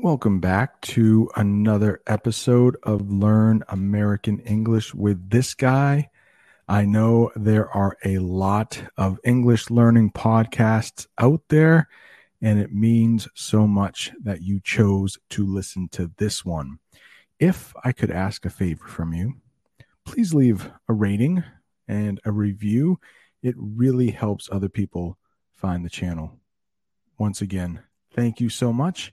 Welcome back to another episode of Learn American English with this guy. I know there are a lot of English learning podcasts out there, and it means so much that you chose to listen to this one. If I could ask a favor from you, please leave a rating and a review. It really helps other people find the channel. Once again, thank you so much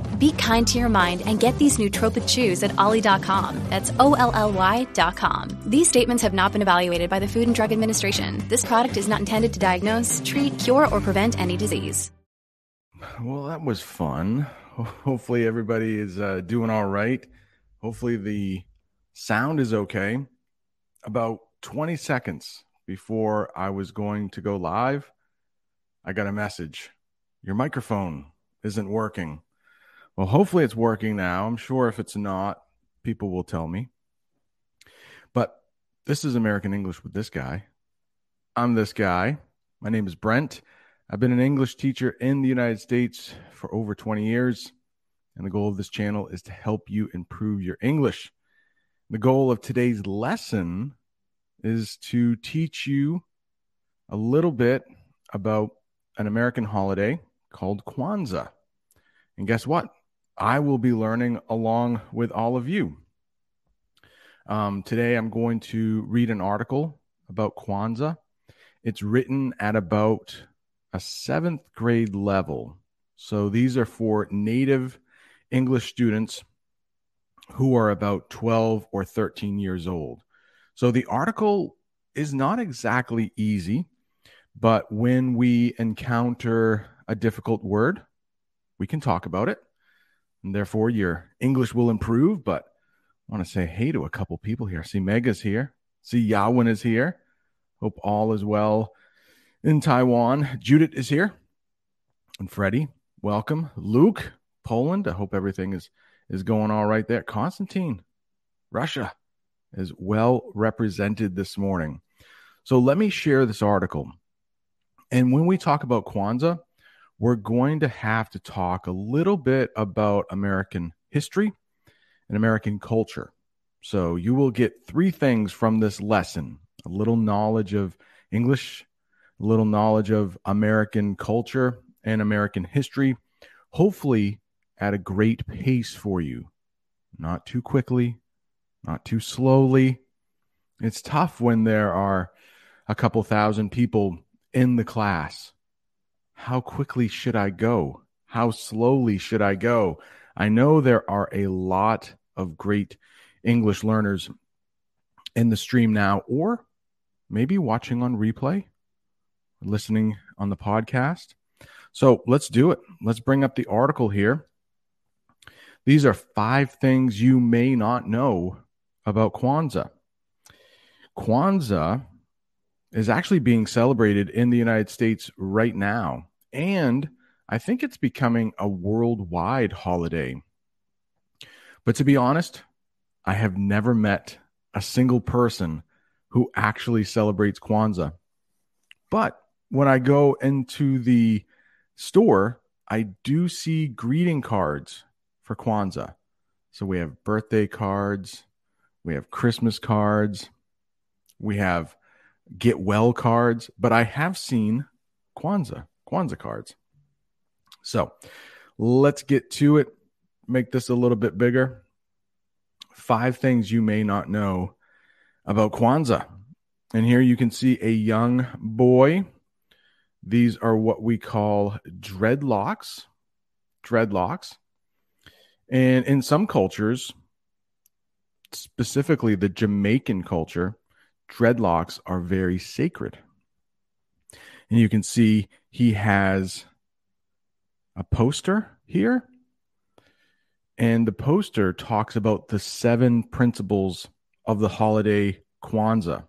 Be kind to your mind and get these nootropic chews at olly.com. That's O L L Y.com. These statements have not been evaluated by the Food and Drug Administration. This product is not intended to diagnose, treat, cure, or prevent any disease. Well, that was fun. Hopefully, everybody is uh, doing all right. Hopefully, the sound is okay. About 20 seconds before I was going to go live, I got a message. Your microphone isn't working. Well, hopefully it's working now. I'm sure if it's not, people will tell me. But this is American English with this guy. I'm this guy. My name is Brent. I've been an English teacher in the United States for over 20 years. And the goal of this channel is to help you improve your English. The goal of today's lesson is to teach you a little bit about an American holiday called Kwanzaa. And guess what? I will be learning along with all of you. Um, today, I'm going to read an article about Kwanzaa. It's written at about a seventh grade level. So these are for native English students who are about 12 or 13 years old. So the article is not exactly easy, but when we encounter a difficult word, we can talk about it and therefore your English will improve. But I want to say hey to a couple people here. See Mega's here. See Yawin is here. Hope all is well in Taiwan. Judith is here. And Freddie, welcome. Luke, Poland. I hope everything is is going all right there. Constantine, Russia is well represented this morning. So let me share this article. And when we talk about Kwanzaa, we're going to have to talk a little bit about American history and American culture. So you will get three things from this lesson a little knowledge of English, a little knowledge of American culture and American history, hopefully at a great pace for you. Not too quickly, not too slowly. It's tough when there are a couple thousand people in the class how quickly should I go? How slowly should I go? I know there are a lot of great English learners in the stream now, or maybe watching on replay, listening on the podcast. So let's do it. Let's bring up the article here. These are five things you may not know about Kwanzaa. Kwanzaa is actually being celebrated in the United States right now. And I think it's becoming a worldwide holiday. But to be honest, I have never met a single person who actually celebrates Kwanzaa. But when I go into the store, I do see greeting cards for Kwanzaa. So we have birthday cards, we have Christmas cards, we have get well cards, but I have seen Kwanzaa. Kwanzaa cards. So let's get to it. Make this a little bit bigger. Five things you may not know about Kwanzaa. And here you can see a young boy. These are what we call dreadlocks. Dreadlocks. And in some cultures, specifically the Jamaican culture, dreadlocks are very sacred. And you can see he has a poster here. And the poster talks about the seven principles of the holiday Kwanzaa,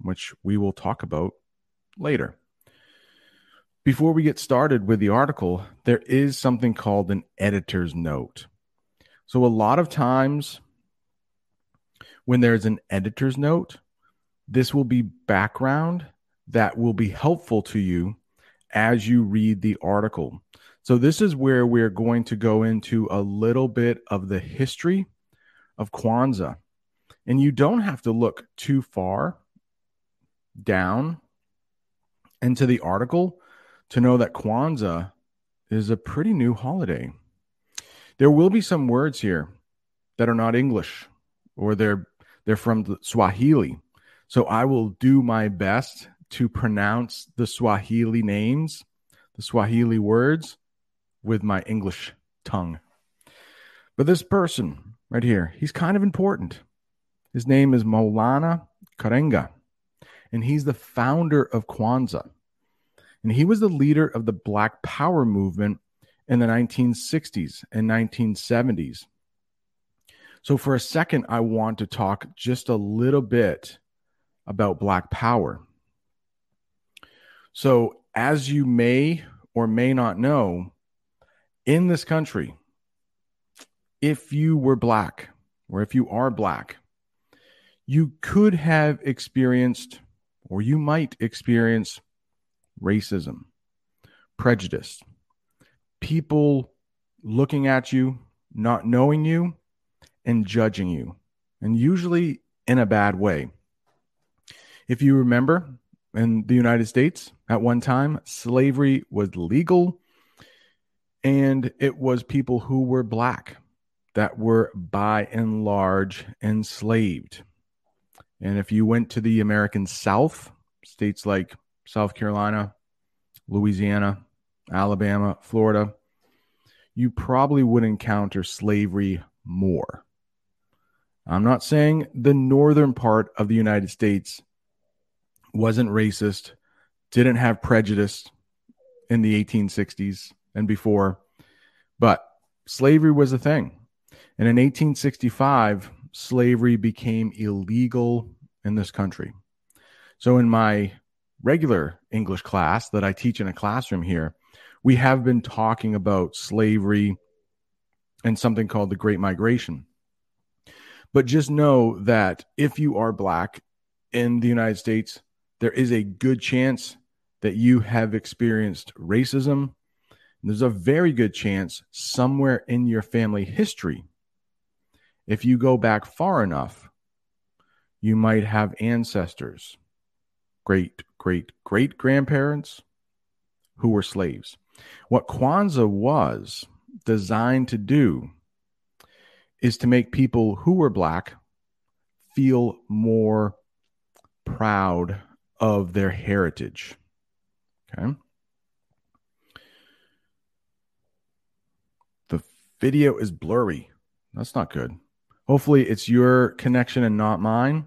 which we will talk about later. Before we get started with the article, there is something called an editor's note. So, a lot of times when there's an editor's note, this will be background that will be helpful to you as you read the article. So, this is where we're going to go into a little bit of the history of Kwanzaa. And you don't have to look too far down into the article to know that Kwanzaa is a pretty new holiday. There will be some words here that are not English or they're they're from the Swahili. So I will do my best to pronounce the Swahili names, the Swahili words with my English tongue. But this person right here, he's kind of important. His name is Maulana Karenga, and he's the founder of Kwanzaa. And he was the leader of the Black Power movement in the 1960s and 1970s. So, for a second, I want to talk just a little bit about Black Power. So, as you may or may not know, in this country, if you were Black or if you are Black, you could have experienced or you might experience racism, prejudice, people looking at you, not knowing you, and judging you, and usually in a bad way. If you remember, in the United States at one time, slavery was legal, and it was people who were black that were by and large enslaved. And if you went to the American South, states like South Carolina, Louisiana, Alabama, Florida, you probably would encounter slavery more. I'm not saying the northern part of the United States wasn't racist, didn't have prejudice in the 1860s and before, but slavery was a thing. And in 1865, slavery became illegal in this country. So, in my regular English class that I teach in a classroom here, we have been talking about slavery and something called the Great Migration. But just know that if you are Black in the United States, there is a good chance that you have experienced racism. There's a very good chance somewhere in your family history, if you go back far enough, you might have ancestors great great great grandparents who were slaves. What Kwanzaa was designed to do is to make people who were black feel more proud of their heritage. Okay. The video is blurry. That's not good. Hopefully, it's your connection and not mine,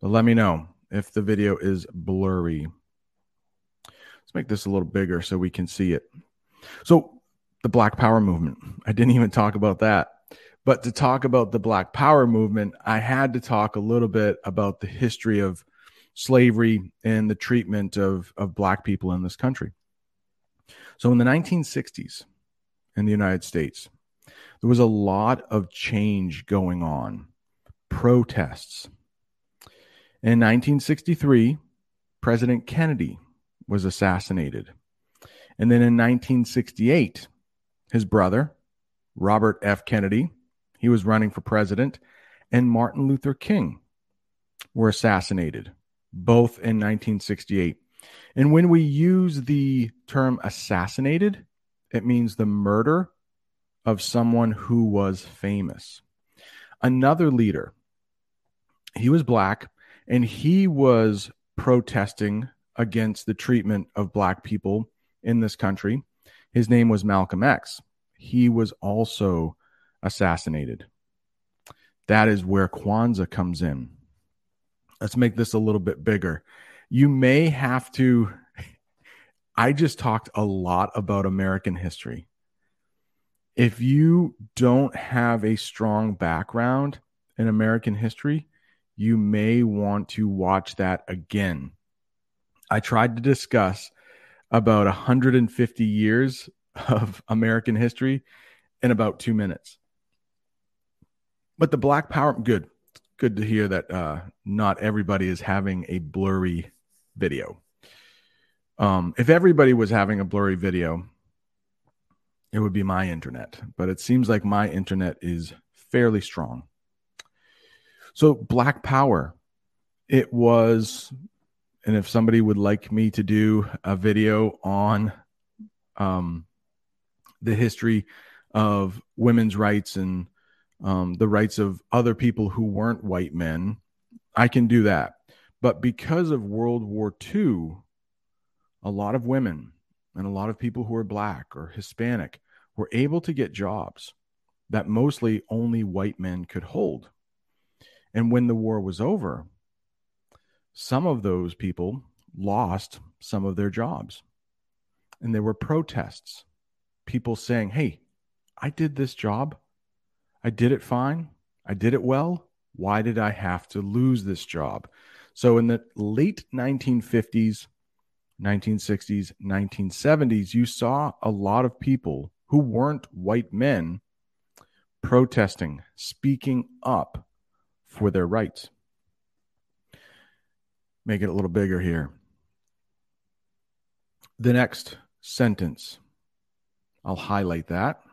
but let me know if the video is blurry. Let's make this a little bigger so we can see it. So, the Black Power movement. I didn't even talk about that. But to talk about the Black Power movement, I had to talk a little bit about the history of slavery and the treatment of, of Black people in this country. So, in the 1960s in the United States, there was a lot of change going on, protests, in 1963, President Kennedy was assassinated. And then in 1968, his brother, Robert F. Kennedy, he was running for president, and Martin Luther King were assassinated, both in 1968. And when we use the term assassinated, it means the murder of someone who was famous. Another leader, he was black, and he was protesting against the treatment of black people in this country. His name was Malcolm X. He was also assassinated. That is where Kwanzaa comes in. Let's make this a little bit bigger. You may have to. I just talked a lot about American history. If you don't have a strong background in American history, you may want to watch that again I tried to discuss about 150 years of American history in about two minutes. But the Black Power, good, good to hear that uh, not everybody is having a blurry video. Um, if everybody was having a blurry video, it would be my internet, but it seems like my internet is fairly strong. So, Black Power, it was, and if somebody would like me to do a video on um, the history of women's rights and um, the rights of other people who weren't white men, I can do that. But because of World War II, a lot of women and a lot of people who are black or Hispanic were able to get jobs that mostly only white men could hold. And when the war was over, some of those people lost some of their jobs. And there were protests, people saying, Hey, I did this job. I did it fine. I did it well. Why did I have to lose this job? So in the late 1950s, 1960s, 1970s, you saw a lot of people who weren't white men protesting, speaking up for their rights. Make it a little bigger here. The next sentence, I'll highlight that.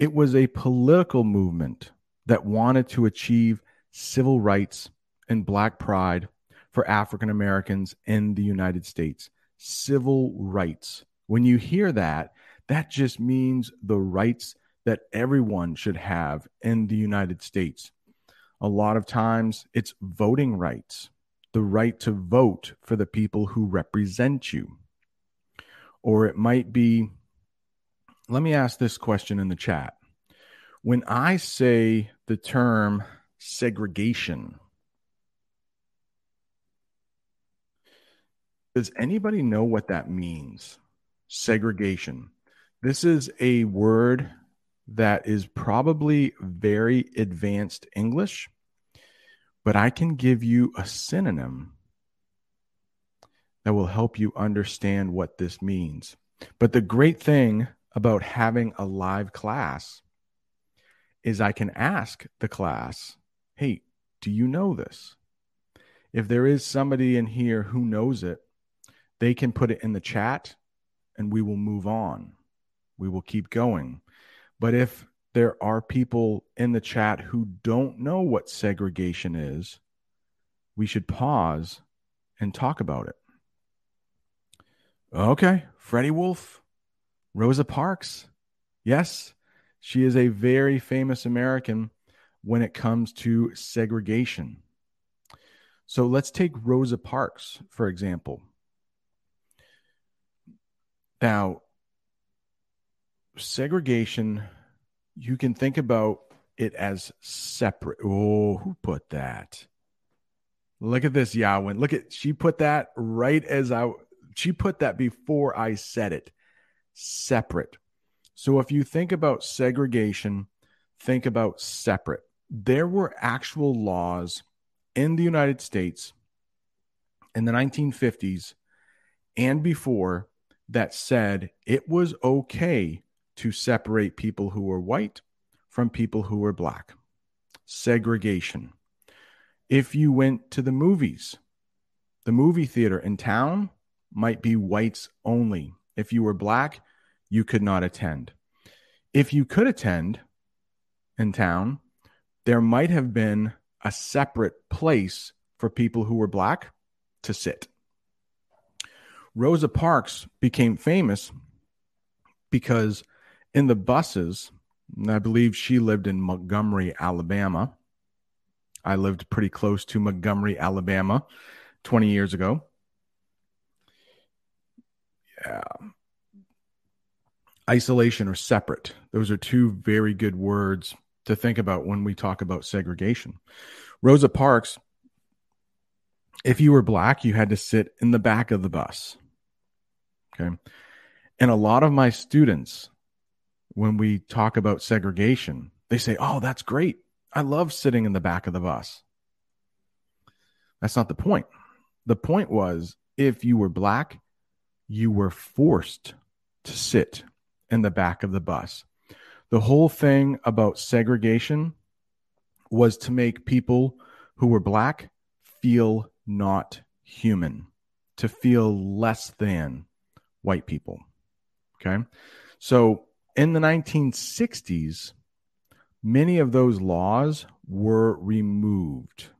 It was a political movement that wanted to achieve civil rights and black pride for African Americans in the United States. Civil rights. When you hear that, that just means the rights that everyone should have in the United States. A lot of times it's voting rights, the right to vote for the people who represent you. Or it might be, let me ask this question in the chat. When I say the term segregation, does anybody know what that means? Segregation. This is a word that is probably very advanced English, but I can give you a synonym that will help you understand what this means. But the great thing about having a live class is I can ask the class, hey, do you know this? If there is somebody in here who knows it, they can put it in the chat and we will move on we will keep going. But if there are people in the chat who don't know what segregation is, we should pause and talk about it. Okay, Freddie Wolf, Rosa Parks. Yes, she is a very famous American when it comes to segregation. So let's take Rosa Parks, for example. Now, segregation, you can think about it as separate. Oh, who put that? Look at this, Yahweh. Look at she put that right as I she put that before I said it. Separate. So if you think about segregation, think about separate. There were actual laws in the United States in the 1950s and before that said it was okay to separate people who were white from people who were black. Segregation. If you went to the movies, the movie theater in town might be whites only. If you were black, you could not attend. If you could attend in town, there might have been a separate place for people who were black to sit. Rosa Parks became famous because in the buses. I believe she lived in Montgomery, Alabama. I lived pretty close to Montgomery, Alabama 20 years ago. Yeah. Isolation or separate. Those are two very good words to think about when we talk about segregation. Rosa Parks, if you were black, you had to sit in the back of the bus. Okay. And a lot of my students when we talk about segregation, they say, Oh, that's great. I love sitting in the back of the bus. That's not the point. The point was if you were black, you were forced to sit in the back of the bus. The whole thing about segregation was to make people who were black feel not human, to feel less than white people. Okay. So in the 1960s, many of those laws were removed.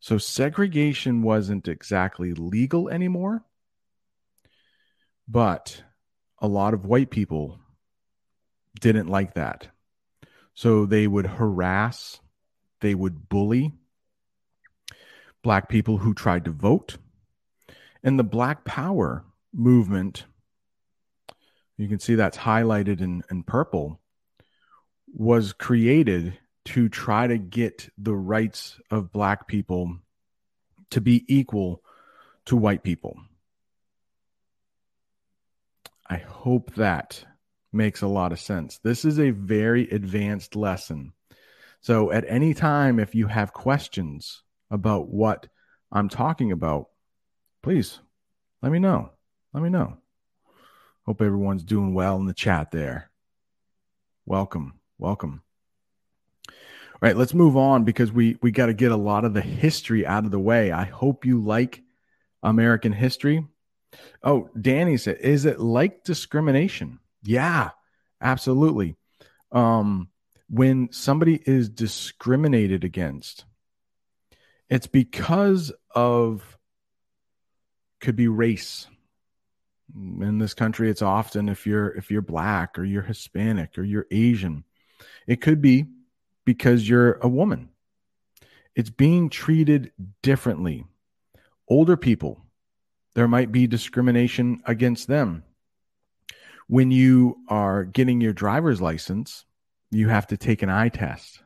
So segregation wasn't exactly legal anymore, but a lot of white people didn't like that. So they would harass, they would bully black people who tried to vote. And the Black Power movement, you can see that's highlighted in, in purple, was created to try to get the rights of black people to be equal to white people. I hope that makes a lot of sense. This is a very advanced lesson. So, at any time, if you have questions about what I'm talking about, please let me know. Let me know. Hope everyone's doing well in the chat there. Welcome. Welcome. All right, let's move on because we we got to get a lot of the history out of the way. I hope you like American history. Oh, Danny said, is it like discrimination? Yeah, absolutely. Um, when somebody is discriminated against, it's because of could be race. In this country, it's often if you're if you're black or you're Hispanic or you're Asian. It could be because you're a woman. It's being treated differently. Older people, there might be discrimination against them when you are getting your driver's license, you have to take an eye test.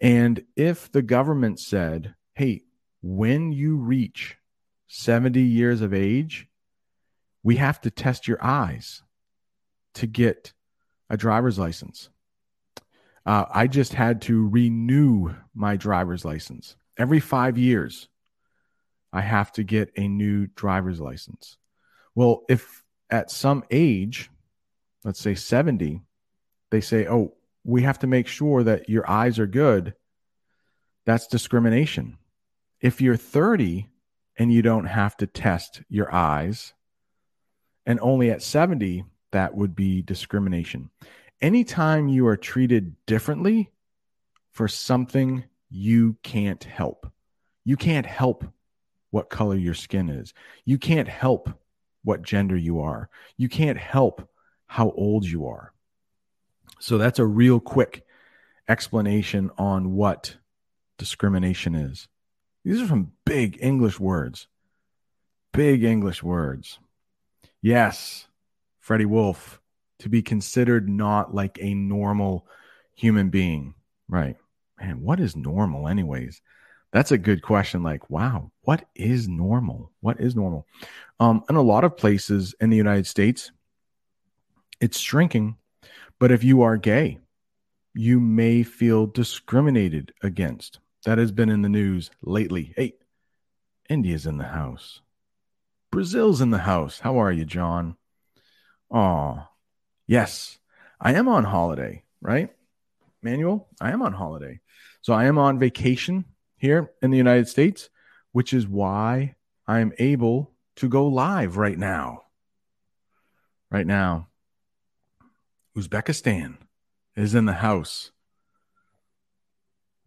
And if the government said, hey, when you reach 70 years of age, we have to test your eyes to get a driver's license. Uh, I just had to renew my driver's license. Every five years, I have to get a new driver's license. Well, if at some age, let's say 70, they say, oh, we have to make sure that your eyes are good. That's discrimination. If you're 30 and you don't have to test your eyes, and only at 70, that would be discrimination. Anytime you are treated differently for something you can't help, you can't help what color your skin is. You can't help what gender you are. You can't help how old you are. So that's a real quick explanation on what discrimination is. These are some big English words. Big English words. Yes, Freddie Wolf, to be considered not like a normal human being. Right. Man, what is normal, anyways? That's a good question. Like, wow, what is normal? What is normal? Um, in a lot of places in the United States, it's shrinking. But if you are gay, you may feel discriminated against. That has been in the news lately. Hey, India's in the house. Brazil's in the house. How are you, John? Oh, yes, I am on holiday, right? Manuel, I am on holiday. So I am on vacation here in the United States, which is why I'm able to go live right now. Right now. Uzbekistan is in the house.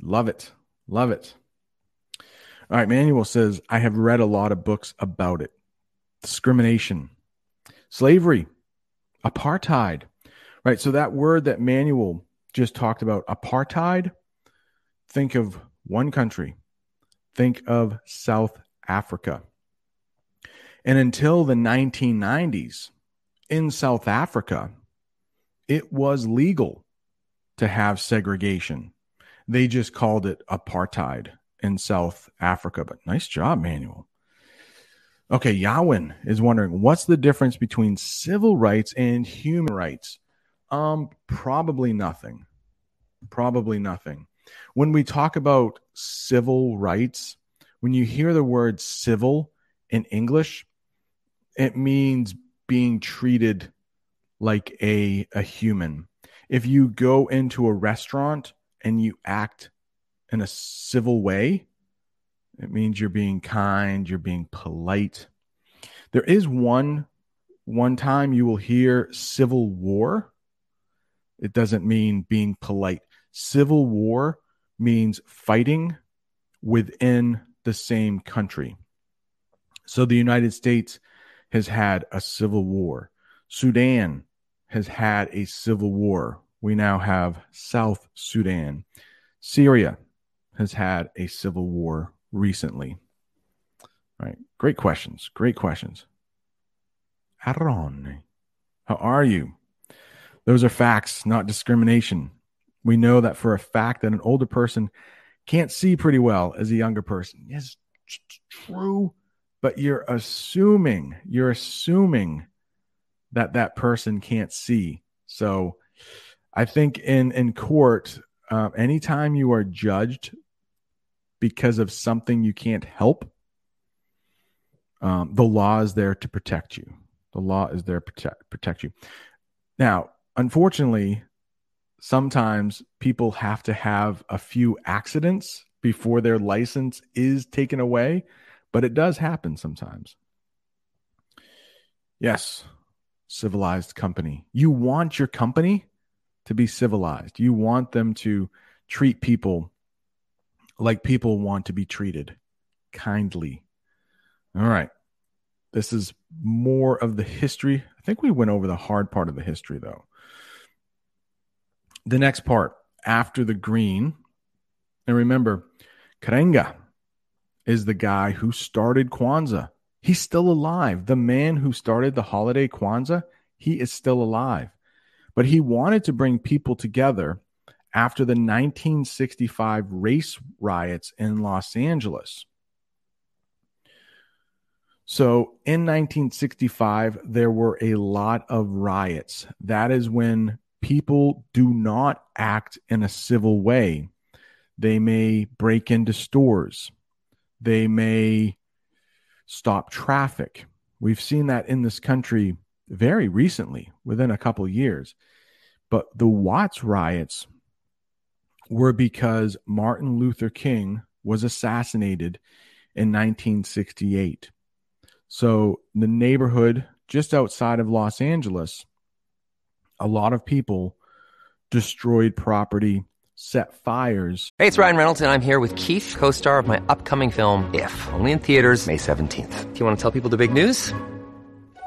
Love it. Love it. All right. Manuel says, I have read a lot of books about it discrimination, slavery, apartheid. Right. So that word that Manuel just talked about, apartheid, think of one country. Think of South Africa. And until the 1990s in South Africa, it was legal to have segregation. They just called it apartheid in South Africa. But nice job, Manuel. Okay, Yawin is wondering what's the difference between civil rights and human rights? Um, probably nothing. Probably nothing. When we talk about civil rights, when you hear the word civil in English, it means being treated like a, a human. If you go into a restaurant and you act in a civil way, it means you're being kind, you're being polite. There is one one time you will hear civil war. It doesn't mean being polite. Civil war means fighting within the same country. So the United States has had a civil war. Sudan has had a civil war. We now have South Sudan. Syria has had a civil war recently. All right. Great questions. Great questions. Aaron, how are you? Those are facts, not discrimination. We know that for a fact that an older person can't see pretty well as a younger person. Yes, true, but you're assuming, you're assuming that that person can't see. So I think in in court, uh, anytime you are judged because of something you can't help, um, the law is there to protect you. The law is there to protect protect you. Now, unfortunately, sometimes people have to have a few accidents before their license is taken away, but it does happen sometimes. Yes, civilized company. You want your company to be civilized. You want them to treat people like people want to be treated kindly. All right. This is more of the history. I think we went over the hard part of the history, though. The next part, after the green, and remember, Karenga is the guy who started Kwanzaa. He's still alive. The man who started the holiday Kwanzaa, he is still alive. But he wanted to bring people together after the 1965 race riots in Los Angeles. So in 1965, there were a lot of riots. That is when people do not act in a civil way. They may break into stores, they may stop traffic. We've seen that in this country very recently, within a couple years. But the Watts riots were because Martin Luther King was assassinated in 1968. So the neighborhood just outside of Los Angeles, a lot of people destroyed property, set fires. Hey, it's Ryan Reynolds, and I'm here with Keith, co star of my upcoming film, If, only in theaters, May 17th. Do you want to tell people the big news?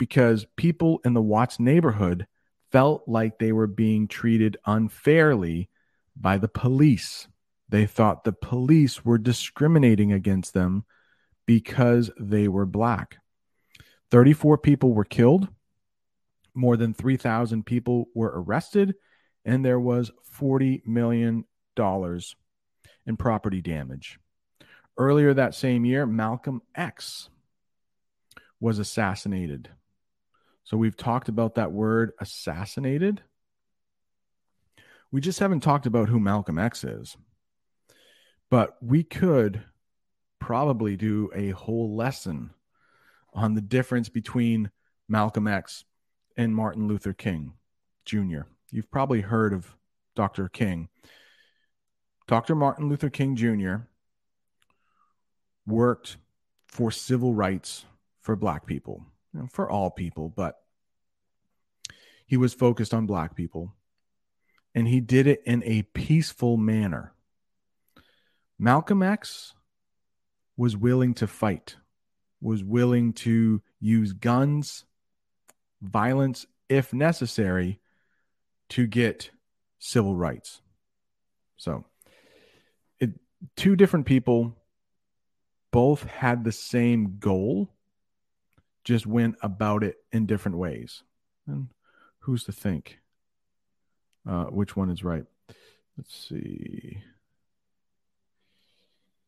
because people in the Watts neighborhood felt like they were being treated unfairly by the police. They thought the police were discriminating against them because they were black. 34 people were killed, more than 3,000 people were arrested, and there was $40 million in property damage. Earlier that same year, Malcolm X was assassinated. So we've talked about that word assassinated. We just haven't talked about who Malcolm X is. But we could probably do a whole lesson on the difference between Malcolm X and Martin Luther King Jr. You've probably heard of Dr. King. Dr. Martin Luther King Jr. worked for civil rights for black people you know, for all people, but he was focused on black people and he did it in a peaceful manner. Malcolm X was willing to fight, was willing to use guns, violence, if necessary, to get civil rights. So, it, two different people both had the same goal just went about it in different ways. And who's to think uh, which one is right? Let's see.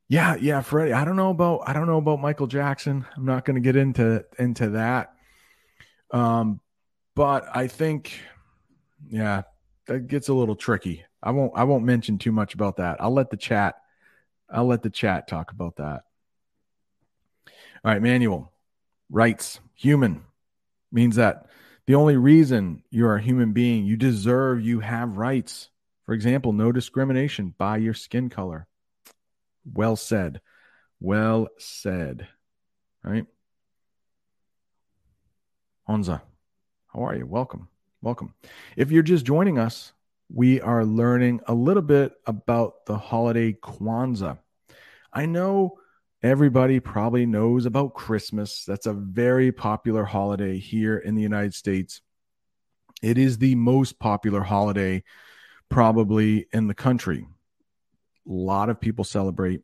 Yeah, yeah, Freddie. I don't know about I don't know about Michael Jackson. I'm not going to get into into that. Um, but I think, yeah, that gets a little tricky. I won't I won't mention too much about that. I'll let the chat I'll let the chat talk about that. All right, Manuel rights human means that the only reason you're a human being, you deserve, you have rights. For example, no discrimination by your skin color. Well said. Well said. Right? Onza, how are you? Welcome. Welcome. If you're just joining us, we are learning a little bit about the holiday Kwanzaa. I know everybody probably knows about Christmas. That's a very popular holiday here in the United States. It is the most popular holiday probably in the country. A lot of people celebrate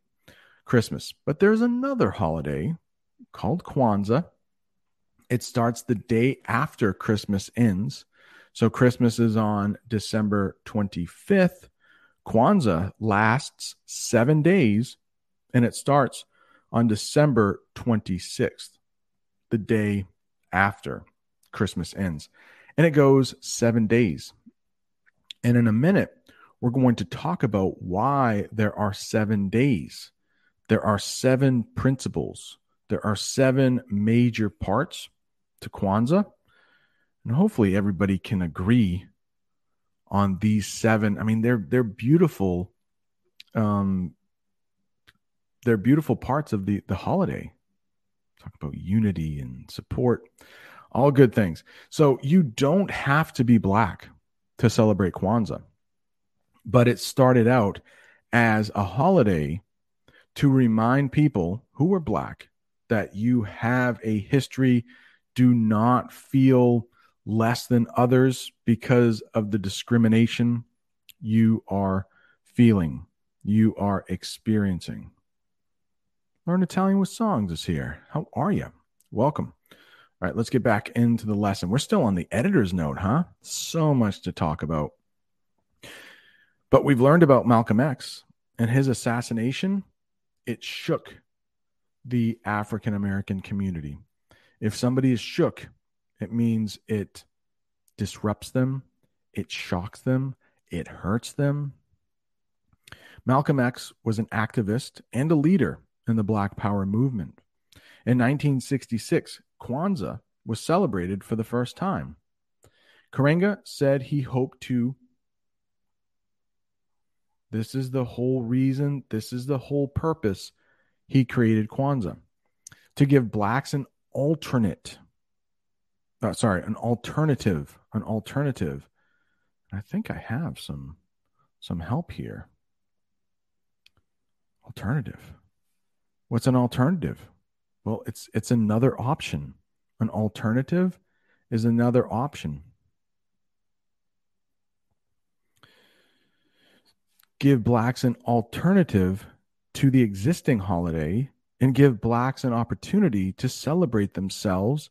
Christmas, but there's another holiday called Kwanzaa. It starts the day after Christmas ends. So Christmas is on December 25th. Kwanzaa lasts seven days and it starts on December 26th, the day after Christmas ends. And it goes seven days. And in a minute, we're going to talk about why there are seven days. There are seven principles. There are seven major parts to Kwanzaa. And hopefully everybody can agree on these seven. I mean, they're they're beautiful um they're beautiful parts of the the holiday. Talk about unity and support, all good things. So you don't have to be black to celebrate Kwanzaa, but it started out as a holiday to remind people who were black that you have a history. Do not feel less than others because of the discrimination you are feeling, you are experiencing. Learn Italian with Songs is here. How are you? Welcome. All right, let's get back into the lesson. We're still on the editor's note, huh? So much to talk about. But we've learned about Malcolm X and his assassination. It shook the African American community. If somebody is shook, it means it disrupts them, it shocks them, it hurts them. Malcolm X was an activist and a leader in the Black Power movement. In 1966, Kwanzaa was celebrated for the first time. Karenga said he hoped to. This is the whole reason, this is the whole purpose he created Kwanzaa to give blacks an alternate, uh, sorry, an alternative, an alternative. I think I have some some help here. Alternative. What's an alternative? Well, it's it's another option. An alternative is another option. Give blacks an alternative to the existing holiday and give blacks an opportunity to celebrate themselves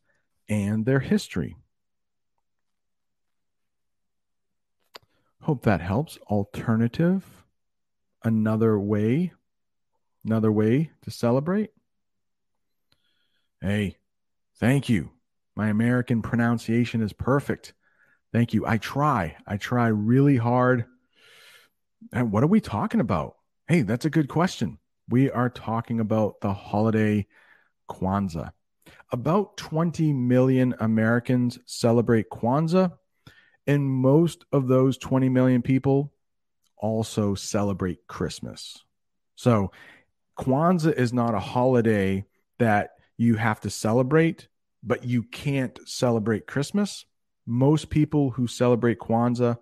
and their history. Hope that helps. Alternative, another way Another way to celebrate? Hey, thank you. My American pronunciation is perfect. Thank you. I try. I try really hard. And what are we talking about? Hey, that's a good question. We are talking about the holiday Kwanzaa. About 20 million Americans celebrate Kwanzaa, and most of those 20 million people also celebrate Christmas. So Kwanzaa is not a holiday that you have to celebrate, but you can't celebrate Christmas. Most people who celebrate Kwanzaa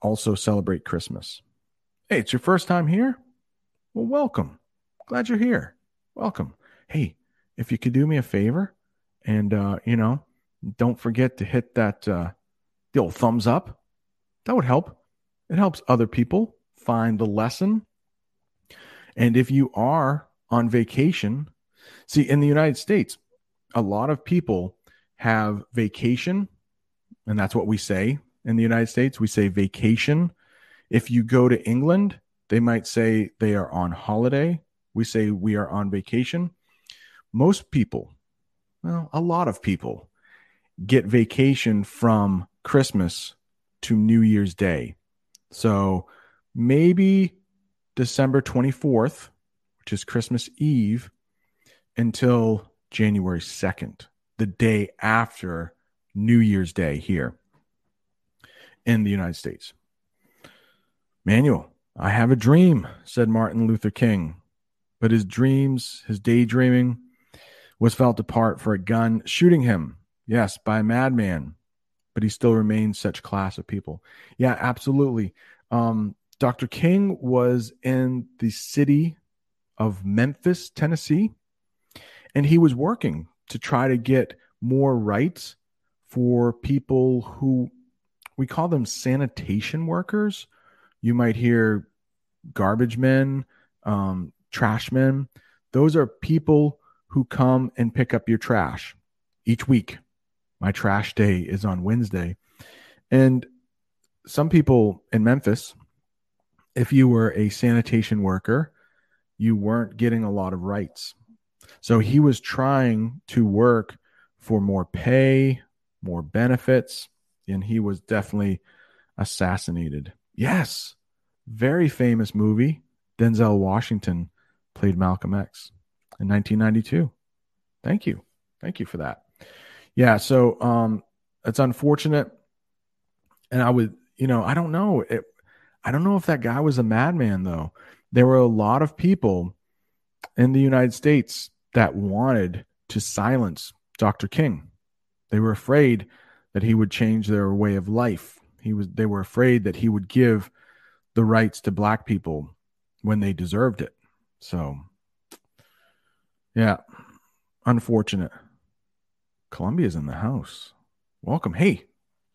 also celebrate Christmas. Hey, it's your first time here? Well, welcome. Glad you're here. Welcome. Hey, if you could do me a favor and, uh, you know, don't forget to hit that, uh, the old thumbs up, that would help. It helps other people find the lesson and if you are on vacation, see, in the United States, a lot of people have vacation, and that's what we say in the United States. We say vacation. If you go to England, they might say they are on holiday. We say we are on vacation. Most people, well, a lot of people get vacation from Christmas to New Year's Day. So maybe December 24th, which is Christmas Eve, until January 2nd, the day after New Year's Day here in the United States. Manuel, I have a dream, said Martin Luther King, but his dreams, his daydreaming, was felt apart for a gun shooting him, yes, by a madman, but he still remains such class of people. Yeah, absolutely. Um, Dr. King was in the city of Memphis, Tennessee, and he was working to try to get more rights for people who we call them sanitation workers. You might hear garbage men, um, trash men. Those are people who come and pick up your trash each week. My trash day is on Wednesday. And some people in Memphis, if you were a sanitation worker, you weren't getting a lot of rights. So he was trying to work for more pay, more benefits, and he was definitely assassinated. Yes, very famous movie. Denzel Washington played Malcolm X in 1992. Thank you. Thank you for that. Yeah, so um it's unfortunate and I would, you know, I don't know. It, I don't know if that guy was a madman though. There were a lot of people in the United States that wanted to silence Dr. King. They were afraid that he would change their way of life. He was they were afraid that he would give the rights to black people when they deserved it. So yeah, unfortunate. Columbia's in the house. Welcome. Hey,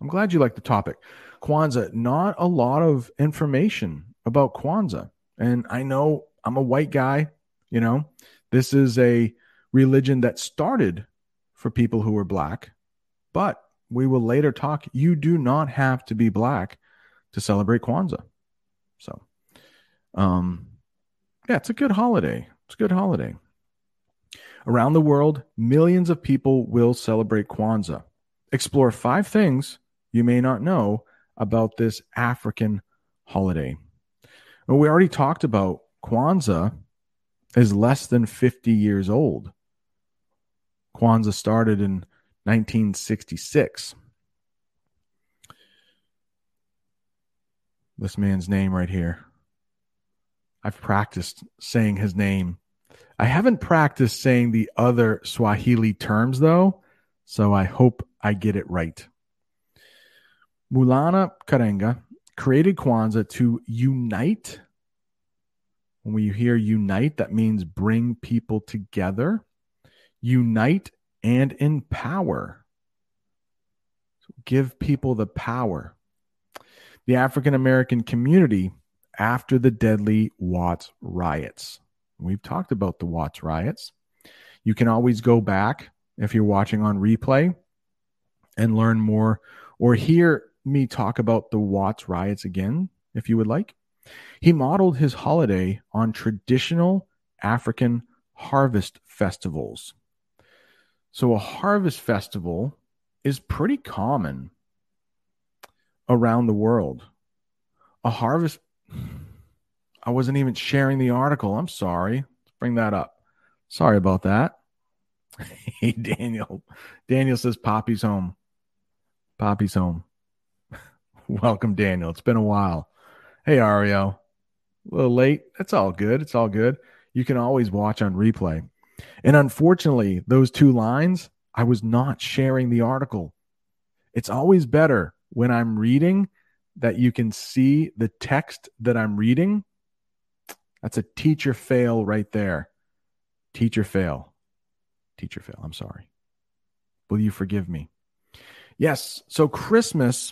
I'm glad you like the topic. Kwanzaa, not a lot of information about Kwanzaa. And I know I'm a white guy, you know, this is a religion that started for people who were black, but we will later talk. You do not have to be black to celebrate Kwanzaa. So, um, yeah, it's a good holiday. It's a good holiday. Around the world, millions of people will celebrate Kwanzaa. Explore five things you may not know about this African holiday. Well, we already talked about Kwanzaa is less than 50 years old. Kwanzaa started in 1966. This man's name right here. I've practiced saying his name. I haven't practiced saying the other Swahili terms, though, so I hope I get it right. Maulana Karenga created Kwanzaa to unite. When we hear unite, that means bring people together, unite and empower. So give people the power. The African American community after the deadly Watts riots. We've talked about the Watts riots. You can always go back if you're watching on replay and learn more or hear me talk about the Watts riots again, if you would like. He modeled his holiday on traditional African harvest festivals. So, a harvest festival is pretty common around the world. A harvest, I wasn't even sharing the article. I'm sorry. Let's bring that up. Sorry about that. hey, Daniel. Daniel says Poppy's home. Poppy's home. Welcome, Daniel. It's been a while. Hey, Ario. A little late. That's all good. It's all good. You can always watch on replay. And unfortunately, those two lines, I was not sharing the article. It's always better when I'm reading that you can see the text that I'm reading. That's a teacher fail right there. Teacher fail. Teacher fail. I'm sorry. Will you forgive me? Yes. So, Christmas,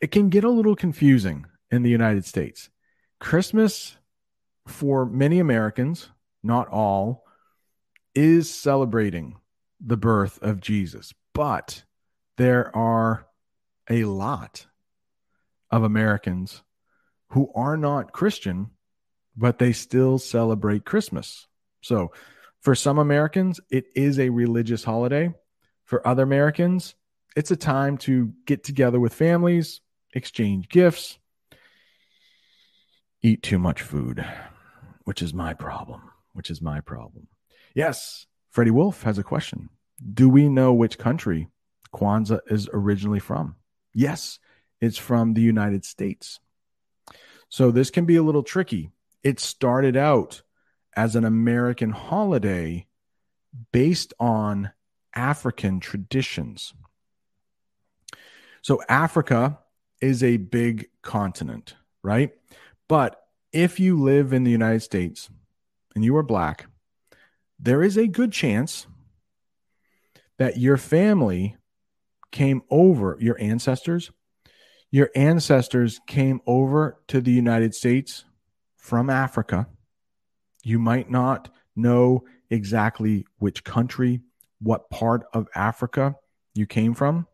it can get a little confusing in the United States. Christmas, for many Americans, not all, is celebrating the birth of Jesus, but there are a lot of Americans who are not Christian, but they still celebrate Christmas. So, for some Americans, it is a religious holiday. For other Americans, it's a time to get together with families, exchange gifts, eat too much food, which is my problem. Which is my problem. Yes, Freddie Wolf has a question. Do we know which country Kwanzaa is originally from? Yes, it's from the United States. So this can be a little tricky. It started out as an American holiday based on African traditions. So Africa is a big continent, right? But if you live in the United States and you are black, there is a good chance that your family came over, your ancestors, your ancestors came over to the United States from Africa. You might not know exactly which country, what part of Africa you came from.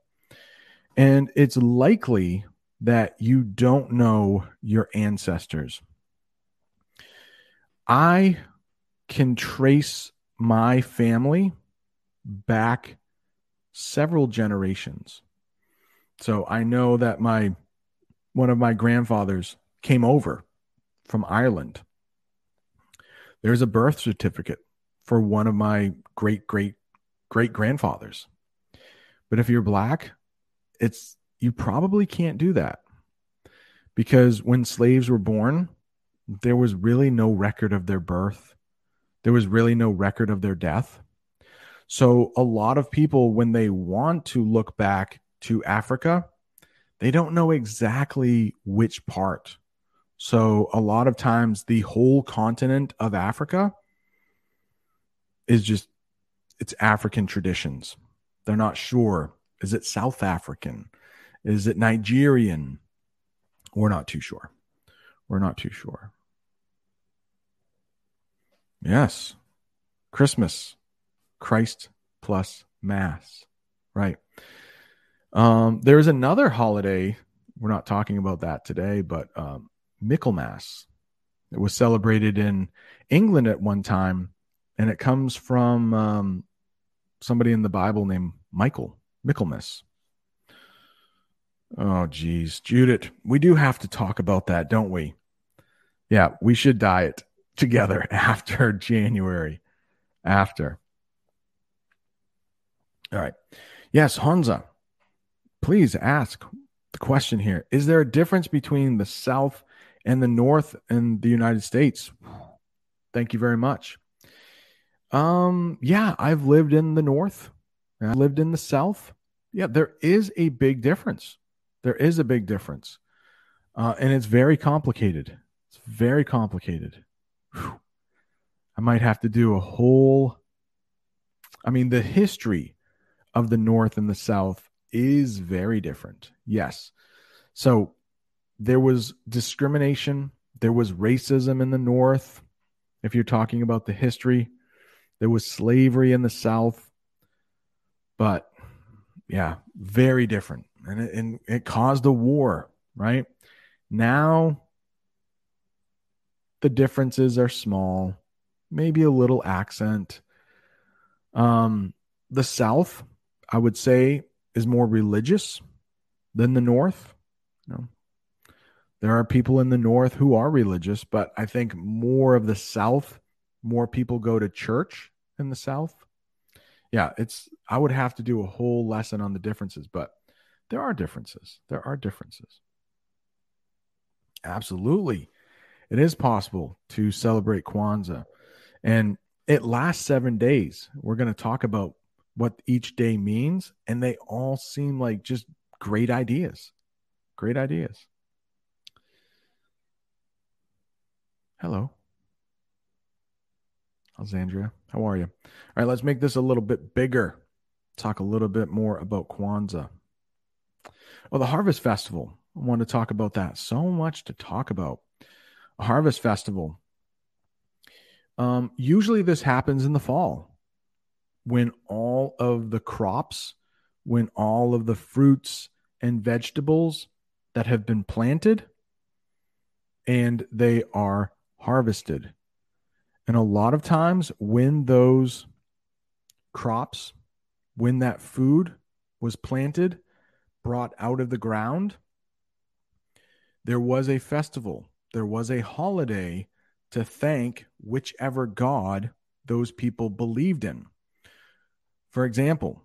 And it's likely that you don't know your ancestors. I can trace my family back several generations. So I know that my one of my grandfathers came over from Ireland. There's a birth certificate for one of my great great great grandfathers. But if you're black, it's you probably can't do that. Because when slaves were born, there was really no record of their birth. There was really no record of their death. So a lot of people, when they want to look back to Africa, they don't know exactly which part. So a lot of times the whole continent of Africa is just it's African traditions. They're not sure. Is it South African? Is it Nigerian? We're not too sure. We're not too sure. Yes. Christmas. Christ plus Mass. Right. Um, there's another holiday. We're not talking about that today, but um, Michaelmas. It was celebrated in England at one time, and it comes from um, somebody in the Bible named Michael Michaelmas. Oh, geez, Judith, we do have to talk about that, don't we? Yeah, we should diet together after January. After. All right. Yes, Honza, please ask the question here. Is there a difference between the South and the North in the United States? Thank you very much. Um, yeah, I've lived in the North. I lived in the South. Yeah, there is a big difference. There is a big difference. Uh, and it's very complicated. It's very complicated. Whew. I might have to do a whole I mean the history of the North and the South is very different. Yes. So there was discrimination, there was racism in the North. If you're talking about the history, there was slavery in the South. But yeah, very different. And it, and it caused a war, right? Now the differences are small, maybe a little accent. Um, the South I would say, is more religious than the North. You know, there are people in the North who are religious, but I think more of the South, more people go to church in the South. Yeah, it's, I would have to do a whole lesson on the differences, but there are differences. There are differences. Absolutely. It is possible to celebrate Kwanzaa. And it lasts seven days. We're going to talk about what each day means, and they all seem like just great ideas. Great ideas. Hello. Alexandria, how are you? All right, let's make this a little bit bigger. Talk a little bit more about Kwanzaa. Well, the Harvest Festival. I want to talk about that. So much to talk about. A Harvest Festival. Um, usually this happens in the fall when all of the crops, when all of the fruits and vegetables that have been planted and they are harvested. And a lot of times, when those crops, when that food was planted, brought out of the ground, there was a festival, there was a holiday to thank whichever God those people believed in. For example,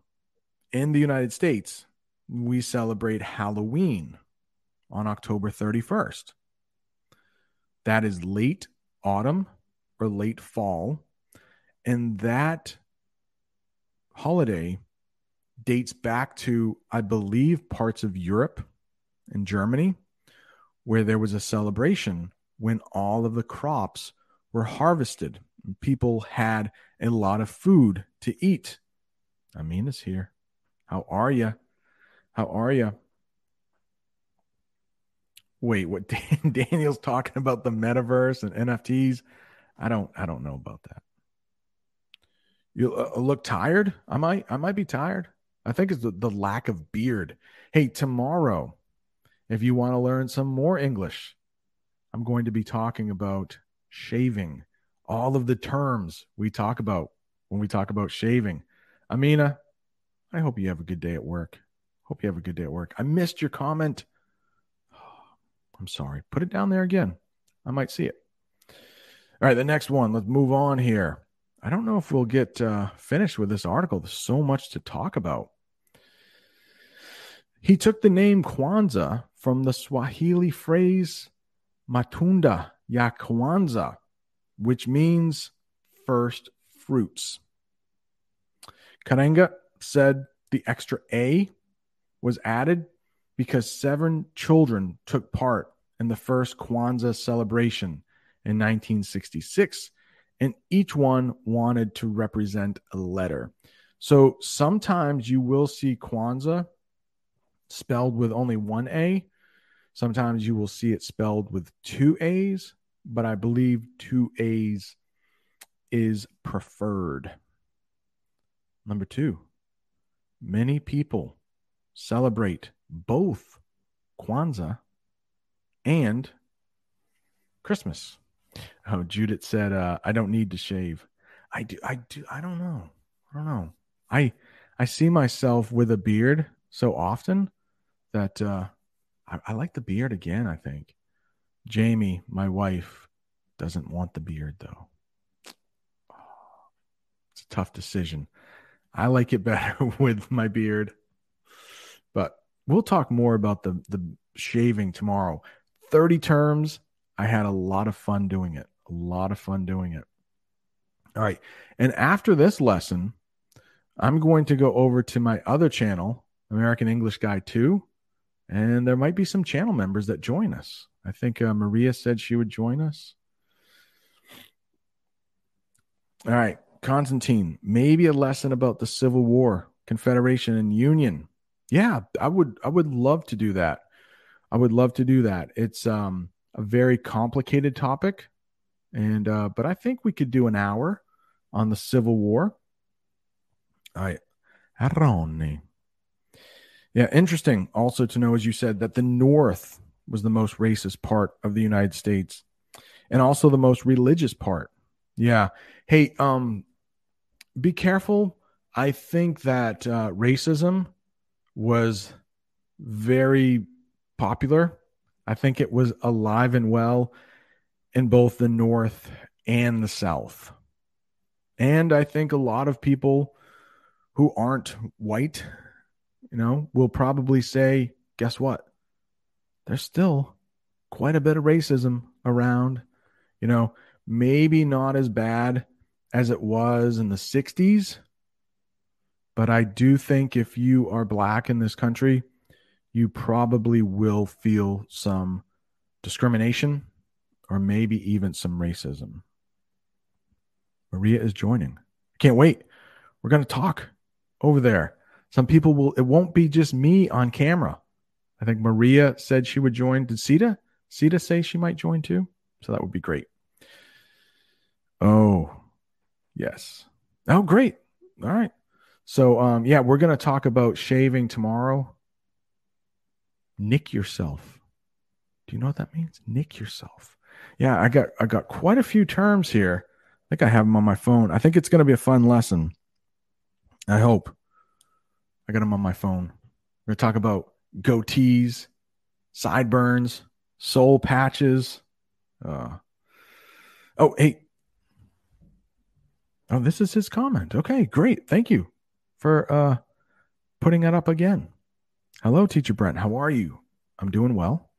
in the United States, we celebrate Halloween on October 31st. That is late autumn or late fall. And that holiday dates back to, I believe, parts of Europe and Germany, where there was a celebration when all of the crops were harvested. And people had a lot of food to eat. Amina's here. How are you? How are you? Wait, what? Daniel's talking about the metaverse and NFTs. I don't. I don't know about that. You uh, look tired. I might. I might be tired. I think it's the, the lack of beard. Hey, tomorrow, if you want to learn some more English, I'm going to be talking about shaving. All of the terms we talk about when we talk about shaving. Amina, I hope you have a good day at work. Hope you have a good day at work. I missed your comment. I'm sorry. Put it down there again. I might see it. All right, the next one. Let's move on here. I don't know if we'll get uh, finished with this article. There's so much to talk about. He took the name Kwanzaa from the Swahili phrase Matunda ya Kwanza, which means first fruits. Karenga said the extra A was added because seven children took part in the first Kwanzaa celebration in 1966, and each one wanted to represent a letter. So sometimes you will see Kwanzaa spelled with only one A. Sometimes you will see it spelled with two A's, but I believe two A's is preferred. Number two, many people celebrate both Kwanzaa and Christmas. Oh, Judith said, uh, I don't need to shave. I do. I do. I don't know. I don't know. I, I see myself with a beard so often that, uh, I, I like the beard again, I think. Jamie, my wife, doesn't want the beard though. It's a tough decision. I like it better with my beard. But we'll talk more about the the shaving tomorrow. 30 terms. I had a lot of fun doing it. A lot of fun doing it. All right. And after this lesson, I'm going to go over to my other channel, American English Guy 2, and there might be some channel members that join us. I think uh, Maria said she would join us. All right. Constantine, maybe a lesson about the Civil War, Confederation, and Union. Yeah, I would I would love to do that. I would love to do that. It's um a very complicated topic. And uh but I think we could do an hour on the Civil War. All right. Aroni. Yeah, interesting also to know, as you said, that the North was the most racist part of the United States and also the most religious part. Yeah. Hey, um, be careful. I think that uh, racism was very popular. I think it was alive and well in both the North and the South. And I think a lot of people who aren't white, you know, will probably say, guess what? There's still quite a bit of racism around. You know, maybe not as bad as it was in the 60s, but I do think if you are black in this country, you probably will feel some discrimination or maybe even some racism. Maria is joining. Can't wait. We're going to talk over there. Some people will, it won't be just me on camera. I think Maria said she would join. Did Sita? Sita say she might join too? So that would be great. Oh, yes. Oh, great. All right. So um yeah, we're going to talk about shaving tomorrow. Nick yourself. Do you know what that means? Nick yourself. Yeah, I got I got quite a few terms here. I think I have them on my phone. I think it's going to be a fun lesson. I hope. I got them on my phone. We're going to talk about goatees, sideburns, soul patches. Uh, oh, hey. Oh, this is his comment. Okay, great. Thank you for uh, putting that up again. Hello, Teacher Brent. How are you? I'm doing well.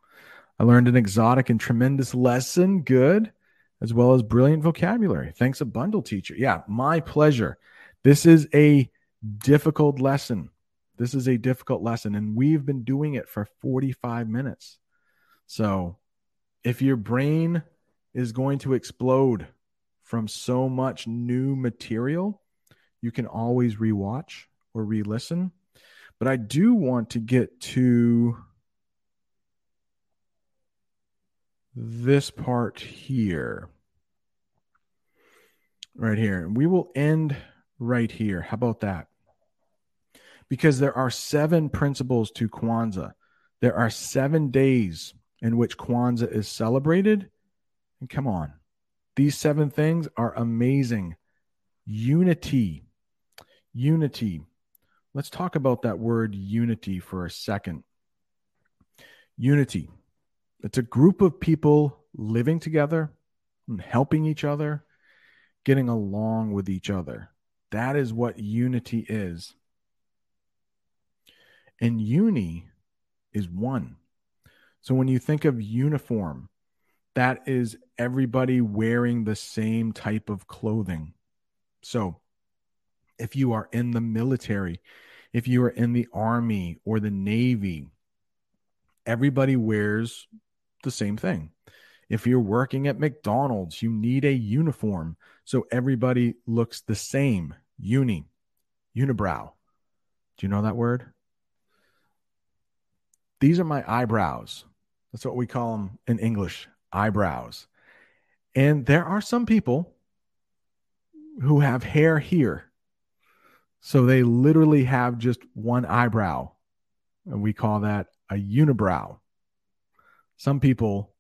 I learned an exotic and tremendous lesson. Good. As well as brilliant vocabulary. Thanks a bundle, teacher. Yeah, my pleasure. This is a difficult lesson. This is a difficult lesson, and we've been doing it for 45 minutes. So if your brain is going to explode from so much new material, you can always rewatch or re listen. But I do want to get to this part here. Right here. We will end right here. How about that? Because there are seven principles to Kwanzaa. There are seven days in which Kwanzaa is celebrated. And come on, these seven things are amazing. Unity. Unity. Let's talk about that word unity for a second. Unity. It's a group of people living together and helping each other, getting along with each other. That is what unity is. And uni is one. So when you think of uniform, that is everybody wearing the same type of clothing. So if you are in the military, if you are in the army or the navy, everybody wears the same thing. If you're working at McDonald's, you need a uniform so everybody looks the same. Uni, unibrow. Do you know that word? These are my eyebrows. That's what we call them in English eyebrows. And there are some people who have hair here. So they literally have just one eyebrow. And we call that a unibrow. Some people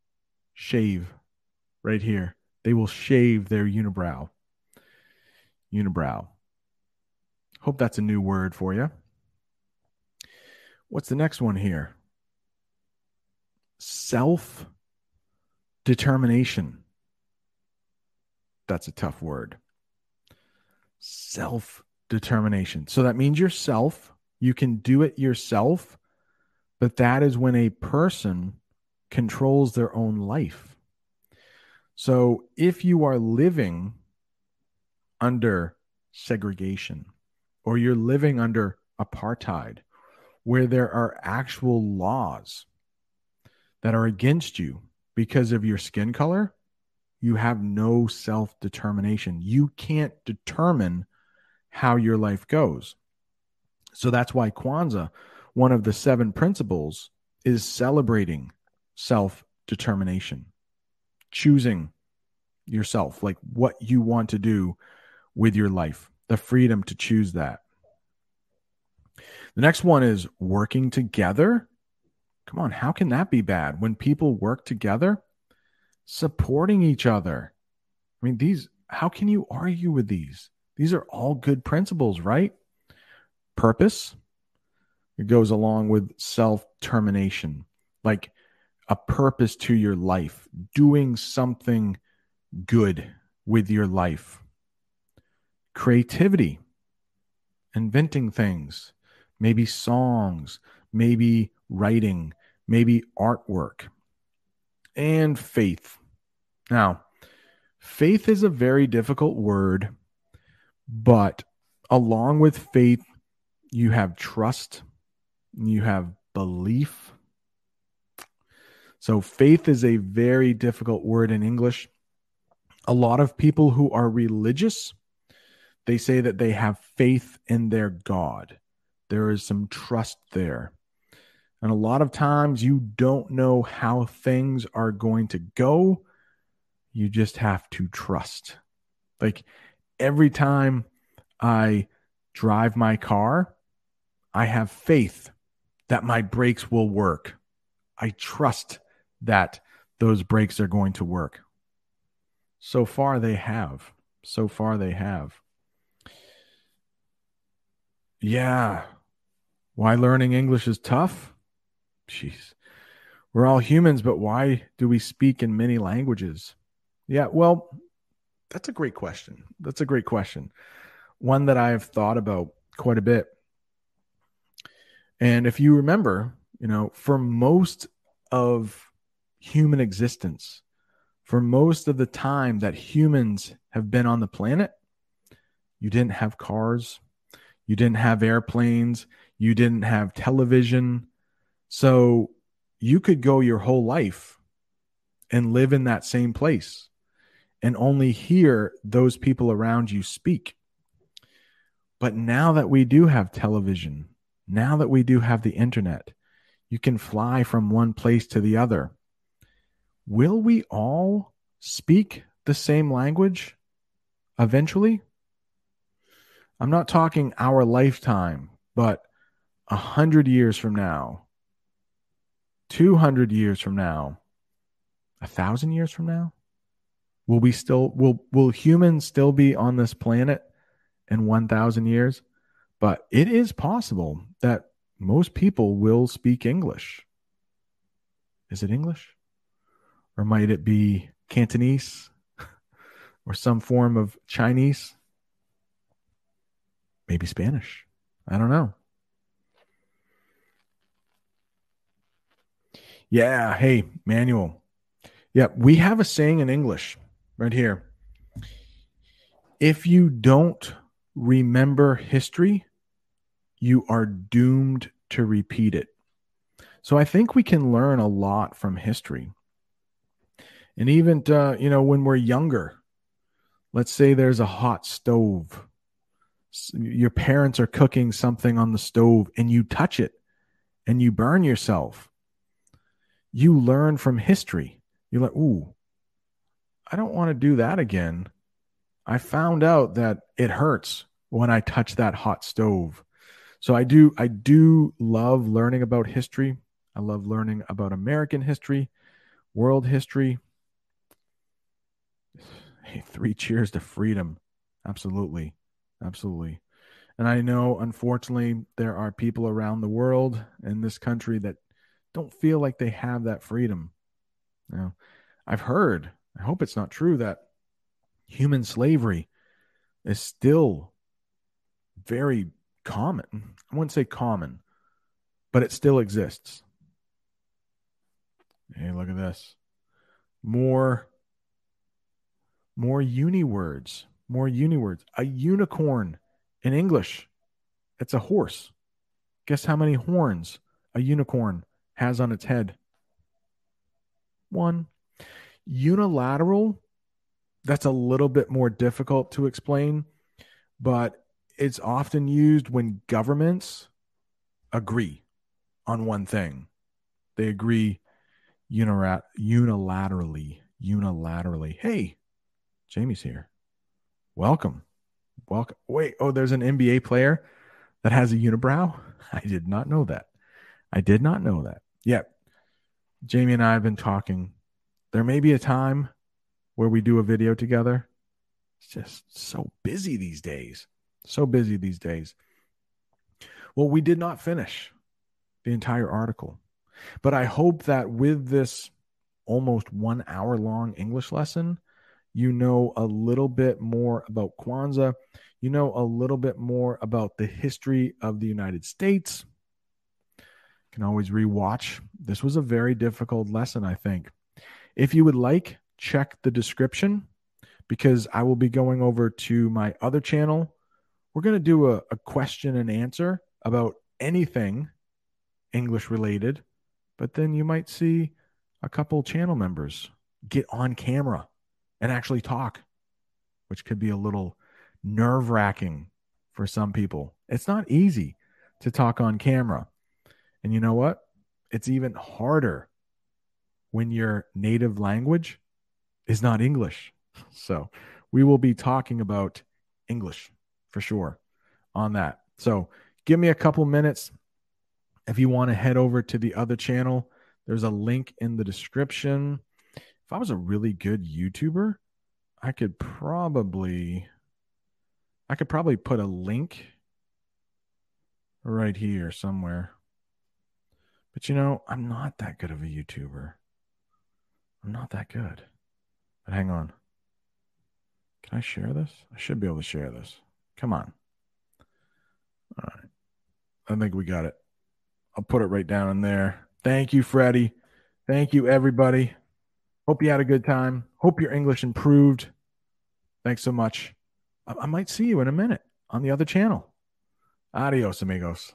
shave right here. They will shave their unibrow. Unibrow. Hope that's a new word for you. What's the next one here? Self determination. That's a tough word. Self determination. So that means yourself. You can do it yourself, but that is when a person controls their own life. So if you are living under segregation or you're living under apartheid, where there are actual laws that are against you because of your skin color, you have no self determination. You can't determine how your life goes. So that's why Kwanzaa, one of the seven principles, is celebrating self determination, choosing yourself, like what you want to do with your life, the freedom to choose that. The next one is working together. Come on, how can that be bad? When people work together, supporting each other. I mean, these, how can you argue with these? These are all good principles, right? Purpose, it goes along with self termination. Like a purpose to your life, doing something good with your life. Creativity, inventing things, maybe songs, maybe writing, maybe artwork, and faith. Now, faith is a very difficult word, but along with faith, you have trust, you have belief, so faith is a very difficult word in English. A lot of people who are religious, they say that they have faith in their God. There is some trust there. And a lot of times you don't know how things are going to go. You just have to trust. Like every time I drive my car, I have faith that my brakes will work. I trust that those brakes are going to work. So far, they have. So far, they have. Yeah. Why learning English is tough? Jeez. We're all humans, but why do we speak in many languages? Yeah, well, that's a great question. That's a great question. One that I've thought about quite a bit. And if you remember, you know, for most of human existence, for most of the time that humans have been on the planet, you didn't have cars, you didn't have airplanes, you didn't have television. So you could go your whole life and live in that same place and only hear those people around you speak. But now that we do have television, now that we do have the internet, you can fly from one place to the other. Will we all speak the same language eventually? I'm not talking our lifetime, but a hundred years from now, 200 years from now, a thousand years from now, will we still, will, will humans still be on this planet in 1,000 years? But it is possible that most people will speak English. Is it English? Or might it be Cantonese or some form of Chinese? Maybe Spanish. I don't know. Yeah. Hey, Manuel. Yeah, we have a saying in English right here. If you don't remember history, you are doomed to repeat it. So I think we can learn a lot from history. And even, uh, you know, when we're younger, let's say there's a hot stove. Your parents are cooking something on the stove and you touch it and you burn yourself. You learn from history. You're like, ooh, I don't want to do that again. I found out that it hurts when I touch that hot stove. So I do I do love learning about history. I love learning about American history, world history. Hey, three cheers to freedom. Absolutely. Absolutely. And I know unfortunately there are people around the world in this country that don't feel like they have that freedom. You know, I've heard, I hope it's not true that human slavery is still very common. I wouldn't say common, but it still exists. Hey, look at this. More more uni words. More uni words. A unicorn in English. It's a horse. Guess how many horns a unicorn has on its head? One. Unilateral, that's a little bit more difficult to explain, but it's often used when governments agree on one thing. They agree unilaterally. Unilaterally. Hey, Jamie's here. Welcome. Welcome. Wait, oh, there's an NBA player that has a unibrow? I did not know that. I did not know that. Yep. Jamie and I have been talking. There may be a time where we do a video together. It's just so busy these days. So busy these days. Well, we did not finish the entire article, but I hope that with this almost one hour long English lesson, you know a little bit more about Kwanzaa. You know a little bit more about the history of the United States. Can always rewatch. This was a very difficult lesson, I think. If you would like, check the description because I will be going over to my other channel we're going to do a, a question and answer about anything English related, but then you might see a couple channel members get on camera and actually talk, which could be a little nerve wracking for some people. It's not easy to talk on camera. And you know what? It's even harder when your native language is not English. So we will be talking about English for sure on that. So give me a couple minutes. If you want to head over to the other channel, there's a link in the description. If I was a really good YouTuber, I could probably I could probably put a link right here somewhere. But you know, I'm not that good of a YouTuber. I'm not that good. But hang on. Can I share this? I should be able to share this. Come on. All right. I think we got it. I'll put it right down in there. Thank you, Freddie. Thank you, everybody. Hope you had a good time. Hope your English improved. Thanks so much. I, I might see you in a minute on the other channel. Adios, amigos.